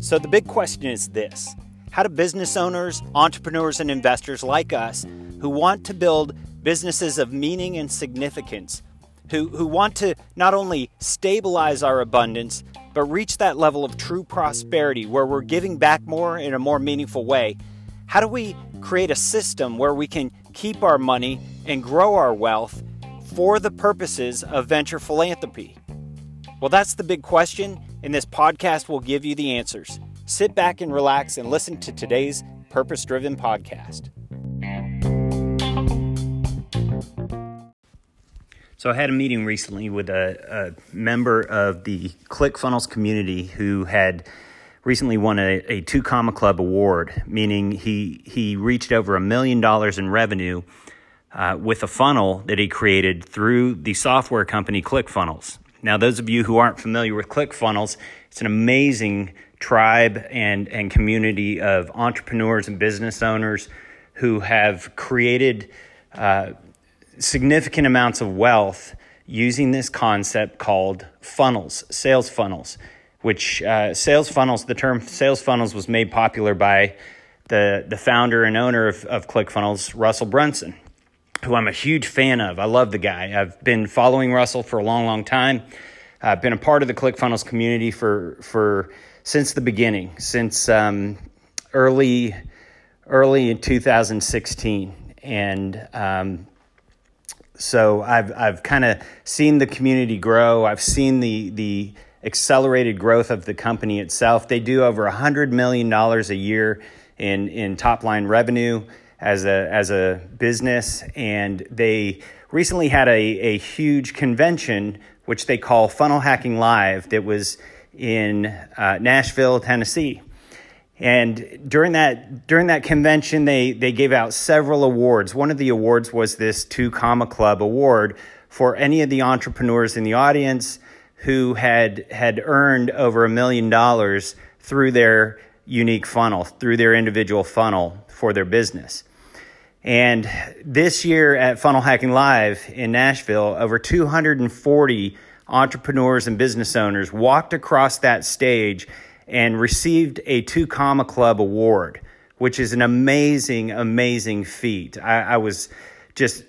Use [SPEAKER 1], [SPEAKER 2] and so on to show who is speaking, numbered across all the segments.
[SPEAKER 1] So, the big question is this How do business owners, entrepreneurs, and investors like us who want to build businesses of meaning and significance, who, who want to not only stabilize our abundance, but reach that level of true prosperity where we're giving back more in a more meaningful way, how do we create a system where we can keep our money and grow our wealth for the purposes of venture philanthropy? Well, that's the big question, and this podcast will give you the answers. Sit back and relax and listen to today's purpose driven podcast. So, I had a meeting recently with a, a member of the ClickFunnels community who had recently won a, a Two Comma Club award, meaning he, he reached over a million dollars in revenue uh, with a funnel that he created through the software company ClickFunnels. Now, those of you who aren't familiar with ClickFunnels, it's an amazing tribe and, and community of entrepreneurs and business owners who have created uh, significant amounts of wealth using this concept called funnels, sales funnels, which uh, sales funnels, the term sales funnels was made popular by the, the founder and owner of, of ClickFunnels, Russell Brunson, who I'm a huge fan of. I love the guy. I've been following Russell for a long, long time. I've been a part of the ClickFunnels community for, for since the beginning, since um, early, early in 2016. And um, so I've I've kind of seen the community grow. I've seen the the accelerated growth of the company itself. They do over hundred million dollars a year in in top line revenue as a as a business, and they recently had a a huge convention which they call Funnel Hacking Live that was in uh, Nashville, Tennessee. And during that during that convention, they they gave out several awards. One of the awards was this Two Comma Club award for any of the entrepreneurs in the audience who had had earned over a million dollars through their unique funnel, through their individual funnel for their business. And this year at Funnel Hacking Live in Nashville, over 240 entrepreneurs and business owners walked across that stage and received a Two Comma Club award, which is an amazing, amazing feat. I, I was just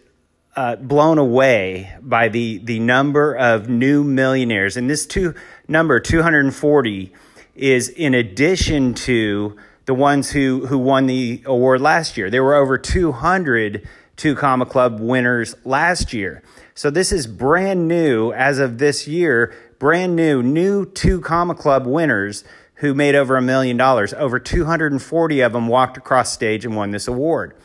[SPEAKER 1] uh, blown away by the the number of new millionaires, and this two number 240 is in addition to the ones who who won the award last year. There were over 200 Two Comma Club winners last year. So this is brand new as of this year, brand new, new Two Comma Club winners who made over a million dollars. Over 240 of them walked across stage and won this award.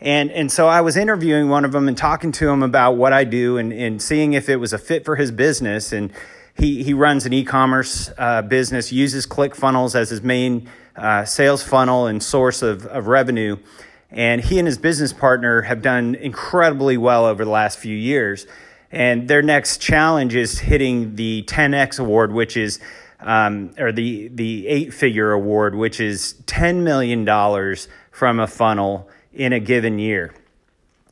[SPEAKER 1] And, and so I was interviewing one of them and talking to him about what I do and, and seeing if it was a fit for his business. And he, he runs an e-commerce uh, business, uses ClickFunnels as his main uh, sales funnel and source of, of revenue. And he and his business partner have done incredibly well over the last few years. And their next challenge is hitting the 10X award, which is um, or the the eight figure award, which is ten million dollars from a funnel in a given year.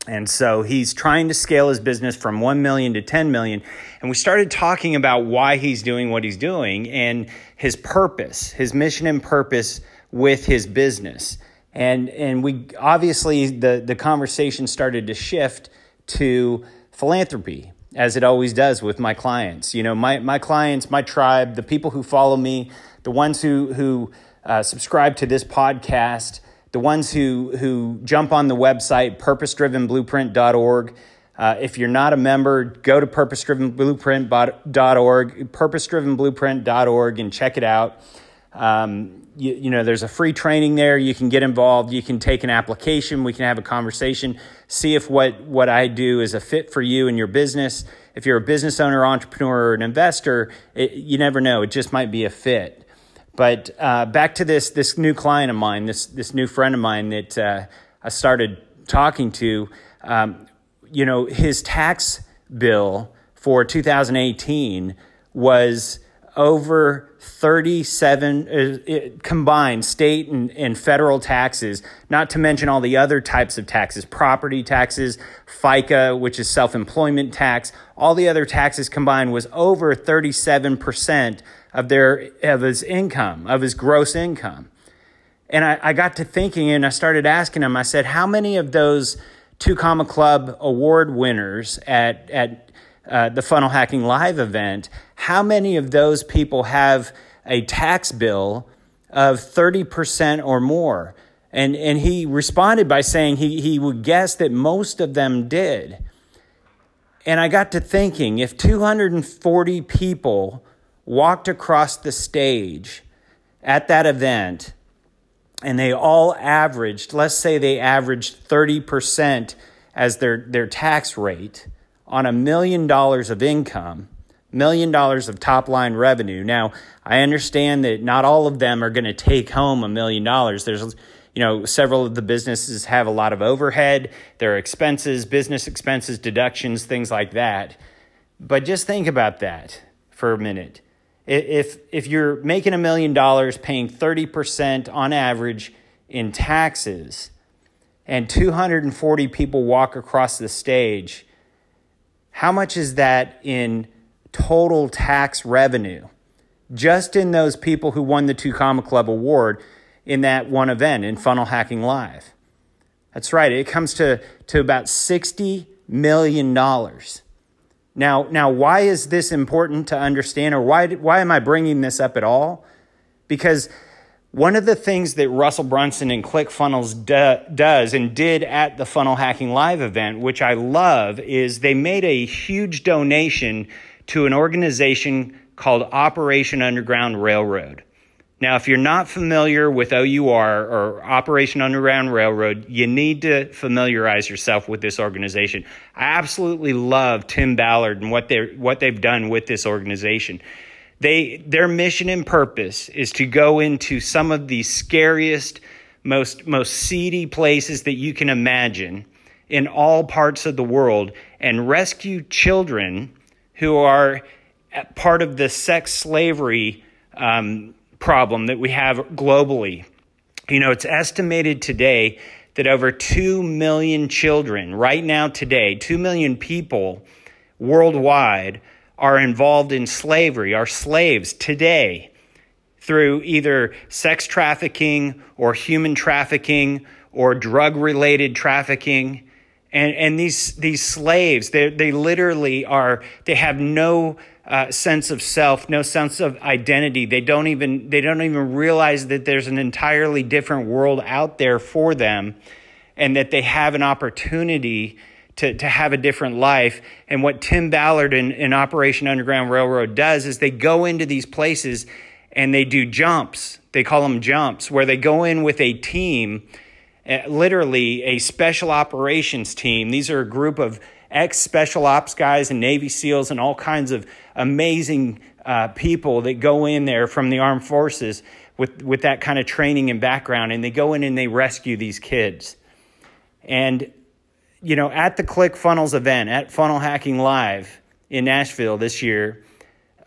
[SPEAKER 1] And so he's trying to scale his business from 1 million to 10 million. And we started talking about why he's doing what he's doing and his purpose, his mission and purpose with his business. And, and we obviously, the, the conversation started to shift to philanthropy as it always does with my clients. You know, my, my clients, my tribe, the people who follow me, the ones who, who uh, subscribe to this podcast, the ones who, who jump on the website, purposedrivenblueprint.org. Uh, if you're not a member, go to purposedrivenblueprint.org, purposedrivenblueprint.org, and check it out. Um, you, you, know, there's a free training there. You can get involved. You can take an application. We can have a conversation. See if what what I do is a fit for you and your business. If you're a business owner, entrepreneur, or an investor, it, you never know. It just might be a fit. But uh, back to this this new client of mine, this this new friend of mine that uh, I started talking to. Um, you know, his tax bill for 2018 was over 37 uh, combined state and, and federal taxes, not to mention all the other types of taxes property taxes, FICA, which is self employment tax, all the other taxes combined was over 37% of, their, of his income, of his gross income. And I, I got to thinking and I started asking him, I said, how many of those two comma club award winners at, at uh, the funnel hacking live event, how many of those people have a tax bill of 30% or more? And, and he responded by saying he, he would guess that most of them did. And I got to thinking if 240 people walked across the stage at that event and they all averaged, let's say they averaged 30% as their, their tax rate on a million dollars of income, million dollars of top line revenue. Now, I understand that not all of them are going to take home a million dollars. There's you know, several of the businesses have a lot of overhead, their expenses, business expenses, deductions, things like that. But just think about that for a minute. If if you're making a million dollars paying 30% on average in taxes and 240 people walk across the stage, how much is that in total tax revenue? Just in those people who won the Two Comma Club award in that one event in Funnel Hacking Live. That's right, it comes to, to about $60 million. Now, now, why is this important to understand, or why, why am I bringing this up at all? Because one of the things that Russell Brunson and ClickFunnels do, does and did at the Funnel Hacking Live event, which I love, is they made a huge donation to an organization called Operation Underground Railroad. Now, if you're not familiar with OUR or Operation Underground Railroad, you need to familiarize yourself with this organization. I absolutely love Tim Ballard and what they what they've done with this organization. They their mission and purpose is to go into some of the scariest, most most seedy places that you can imagine in all parts of the world and rescue children who are part of the sex slavery um, problem that we have globally. You know, it's estimated today that over 2 million children, right now, today, 2 million people worldwide are involved in slavery, are slaves today through either sex trafficking or human trafficking or drug related trafficking. And, and these, these slaves, they, they literally are, they have no uh, sense of self, no sense of identity. They don't even, they don't even realize that there's an entirely different world out there for them and that they have an opportunity to, to have a different life. And what Tim Ballard in, in Operation Underground Railroad does is they go into these places and they do jumps. They call them jumps, where they go in with a team, uh, literally a special operations team. These are a group of ex special ops guys and Navy SEALs and all kinds of amazing uh, people that go in there from the armed forces with, with that kind of training and background, and they go in and they rescue these kids. And you know, at the ClickFunnels event at Funnel Hacking Live in Nashville this year,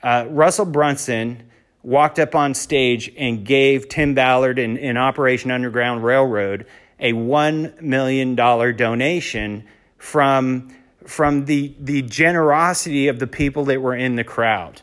[SPEAKER 1] uh, Russell Brunson walked up on stage and gave Tim Ballard in, Operation Underground Railroad a $1 million donation from, from the, the generosity of the people that were in the crowd.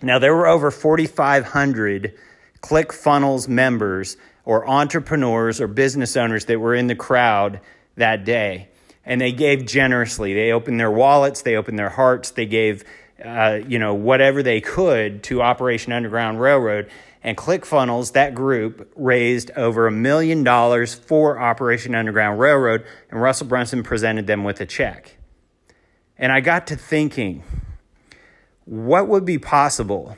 [SPEAKER 1] Now, there were over 4,500 ClickFunnels members or entrepreneurs or business owners that were in the crowd that day and they gave generously. They opened their wallets, they opened their hearts, they gave, uh, you know, whatever they could to Operation Underground Railroad. And ClickFunnels, that group, raised over a million dollars for Operation Underground Railroad, and Russell Brunson presented them with a check. And I got to thinking, what would be possible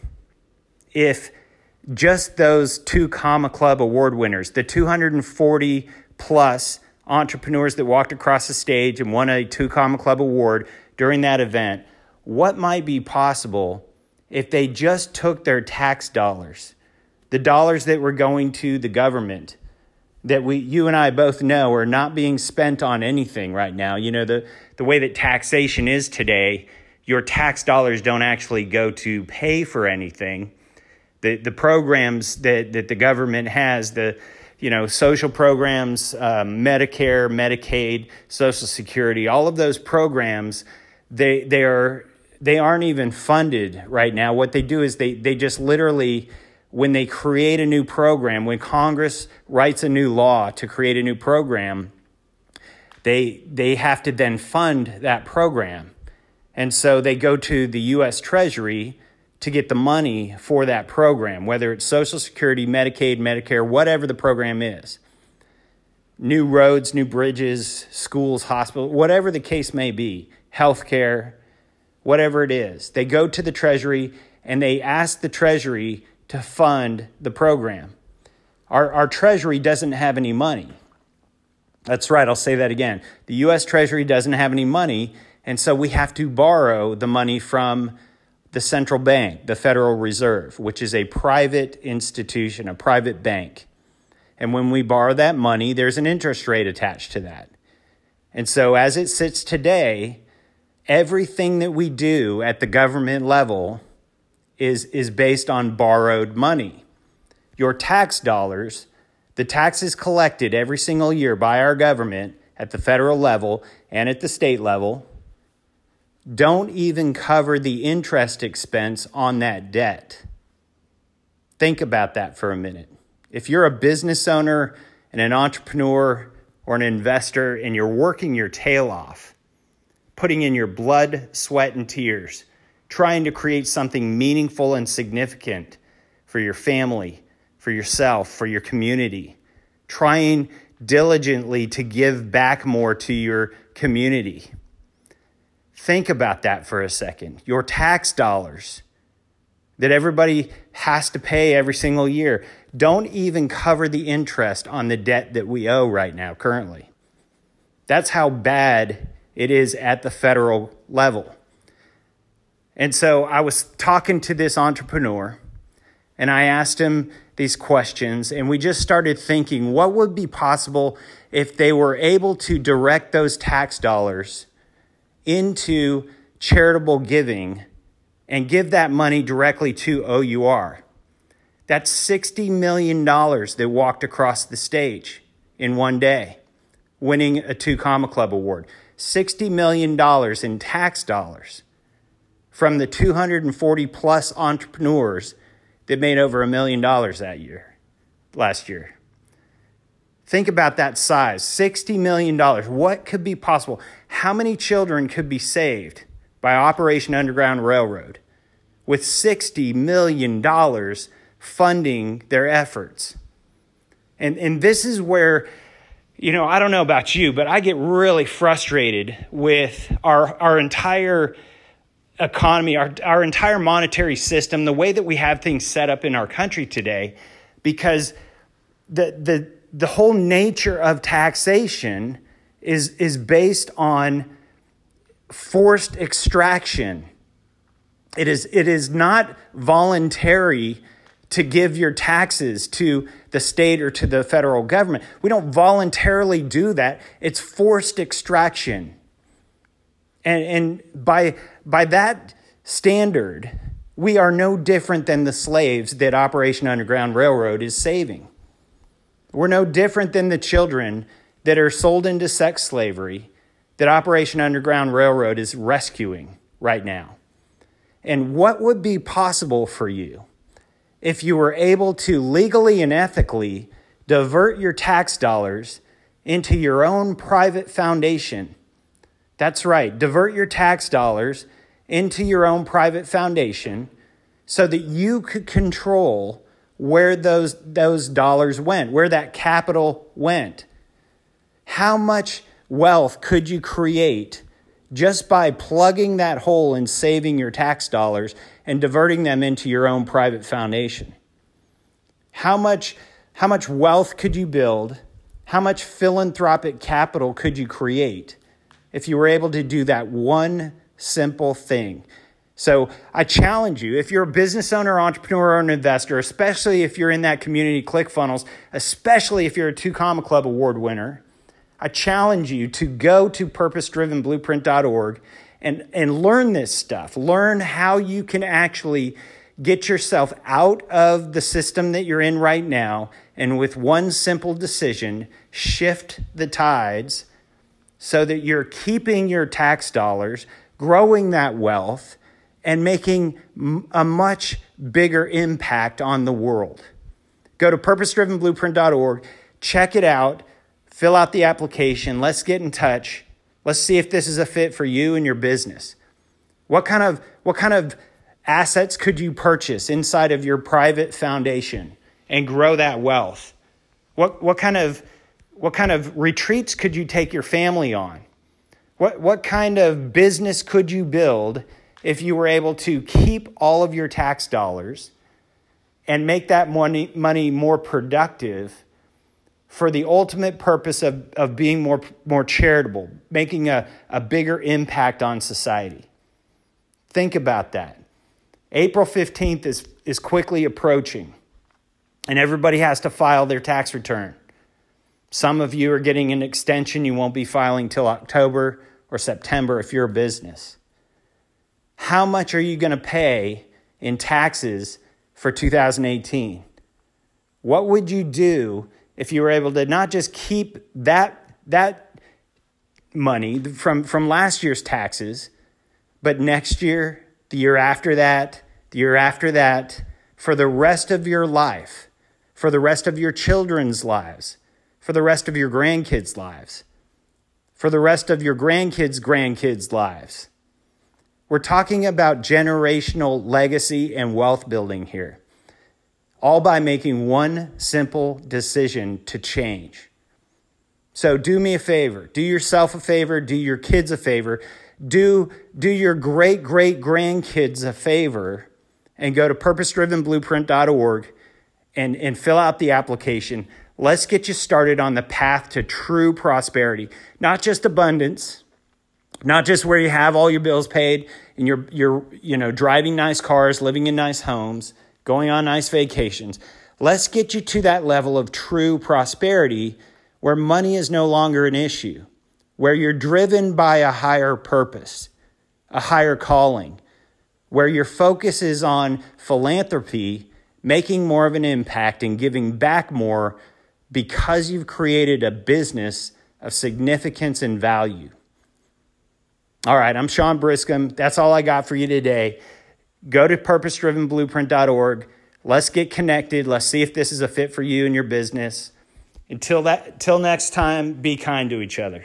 [SPEAKER 1] if just those two Comma Club award winners, the 240 plus entrepreneurs that walked across the stage and won a Two Comma Club award during that event, what might be possible if they just took their tax dollars, the dollars that were going to the government, that we, you and I both know are not being spent on anything right now. You know, the, the way that taxation is today, your tax dollars don't actually go to pay for anything. The, the programs that, that the government has, the you know, social programs, um, Medicare, Medicaid, Social Security, all of those programs, they, they, are, they aren't even funded right now. What they do is they, they just literally, when they create a new program, when Congress writes a new law to create a new program, they, they have to then fund that program. And so they go to the US Treasury to get the money for that program, whether it's Social Security, Medicaid, Medicare, whatever the program is. New roads, new bridges, schools, hospitals, whatever the case may be, healthcare, whatever it is. They go to the Treasury and they ask the Treasury to fund the program. Our, our Treasury doesn't have any money. That's right, I'll say that again. The U.S. Treasury doesn't have any money, and so we have to borrow the money from the central bank, the Federal Reserve, which is a private institution, a private bank. And when we borrow that money, there's an interest rate attached to that. And so, as it sits today, everything that we do at the government level is, is based on borrowed money. Your tax dollars, the taxes collected every single year by our government at the federal level and at the state level, don't even cover the interest expense on that debt. Think about that for a minute. If you're a business owner and an entrepreneur or an investor and you're working your tail off, putting in your blood, sweat, and tears, trying to create something meaningful and significant for your family, for yourself, for your community, trying diligently to give back more to your community Think about that for a second. Your tax dollars that everybody has to pay every single year don't even cover the interest on the debt that we owe right now, currently. That's how bad it is at the federal level. And so I was talking to this entrepreneur and I asked him these questions, and we just started thinking what would be possible if they were able to direct those tax dollars into charitable giving and give that money directly to OUR. That's $60 million that walked across the stage in one day, winning a Two Comma Club award. $60 million in tax dollars from the 240 plus entrepreneurs that made over a million dollars that year, last year. Think about that size $60 million. What could be possible? How many children could be saved by Operation Underground Railroad with $60 million funding their efforts? And, and this is where, you know, I don't know about you, but I get really frustrated with our, our entire economy, our, our entire monetary system, the way that we have things set up in our country today, because the, the, the whole nature of taxation is, is based on forced extraction. It is, it is not voluntary to give your taxes to the state or to the federal government. We don't voluntarily do that. It's forced extraction. And, and by, by that standard, we are no different than the slaves that Operation Underground Railroad is saving. We're no different than the children that are sold into sex slavery that Operation Underground Railroad is rescuing right now. And what would be possible for you if you were able to legally and ethically divert your tax dollars into your own private foundation? That's right, divert your tax dollars into your own private foundation so that you could control where those, those dollars went, where that capital went. How much wealth could you create just by plugging that hole and saving your tax dollars and diverting them into your own private foundation? How much, how much wealth could you build? How much philanthropic capital could you create if you were able to do that one simple thing? So I challenge you, if you're a business owner, entrepreneur, or an investor, especially if you're in that community ClickFunnels, especially if you're a Two Comma Club award winner, I challenge you to go to purposedrivenblueprint.org and, and learn this stuff. Learn how you can actually get yourself out of the system that you're in right now and with one simple decision, shift the tides so that you're keeping your tax dollars, growing that wealth, and making a much bigger impact on the world. Go to purposedrivenblueprint.org, check it out, fill out the application, let's get in touch. Let's see if this is a fit for you and your business. What kind of what kind of assets could you purchase inside of your private foundation and grow that wealth? What what kind of what kind of retreats could you take your family on? What what kind of business could you build if you were able to keep all of your tax dollars and make that money money more productive for the ultimate purpose of, of being more, more charitable, making a, a bigger impact on society. Think about that. April 15th is, is quickly approaching, and everybody has to file their tax return. Some of you are getting an extension. You won't be filing till October or September if you're a business. How much are you going to pay in taxes for 2018? What would you do if you were able to not just keep that that money from from last year's taxes, but next year, the year after that, the year after that, for the rest of your life, for the rest of your children's lives, for the rest of your grandkids' lives, for the rest of your grandkids' grandkids' lives. We're talking about generational legacy and wealth building here all by making one simple decision to change. So do me a favor, do yourself a favor, do your kids a favor, do, do your great great grandkids a favor, and go to purposedrivenblueprint.org and, and fill out the application. Let's get you started on the path to true prosperity, not just abundance, not just where you have all your bills paid and you're, you're you know, driving nice cars, living in nice homes going on nice vacations. Let's get you to that level of true prosperity where money is no longer an issue, where you're driven by a higher purpose, a higher calling, where your focus is on philanthropy, making more of an impact and giving back more because you've created a business of significance and value. All right, I'm Sean Briscom. That's all I got for you today. Go to purposedrivenblueprint.org. Let's get connected. Let's see if this is a fit for you and your business. Until that, till next time, be kind to each other.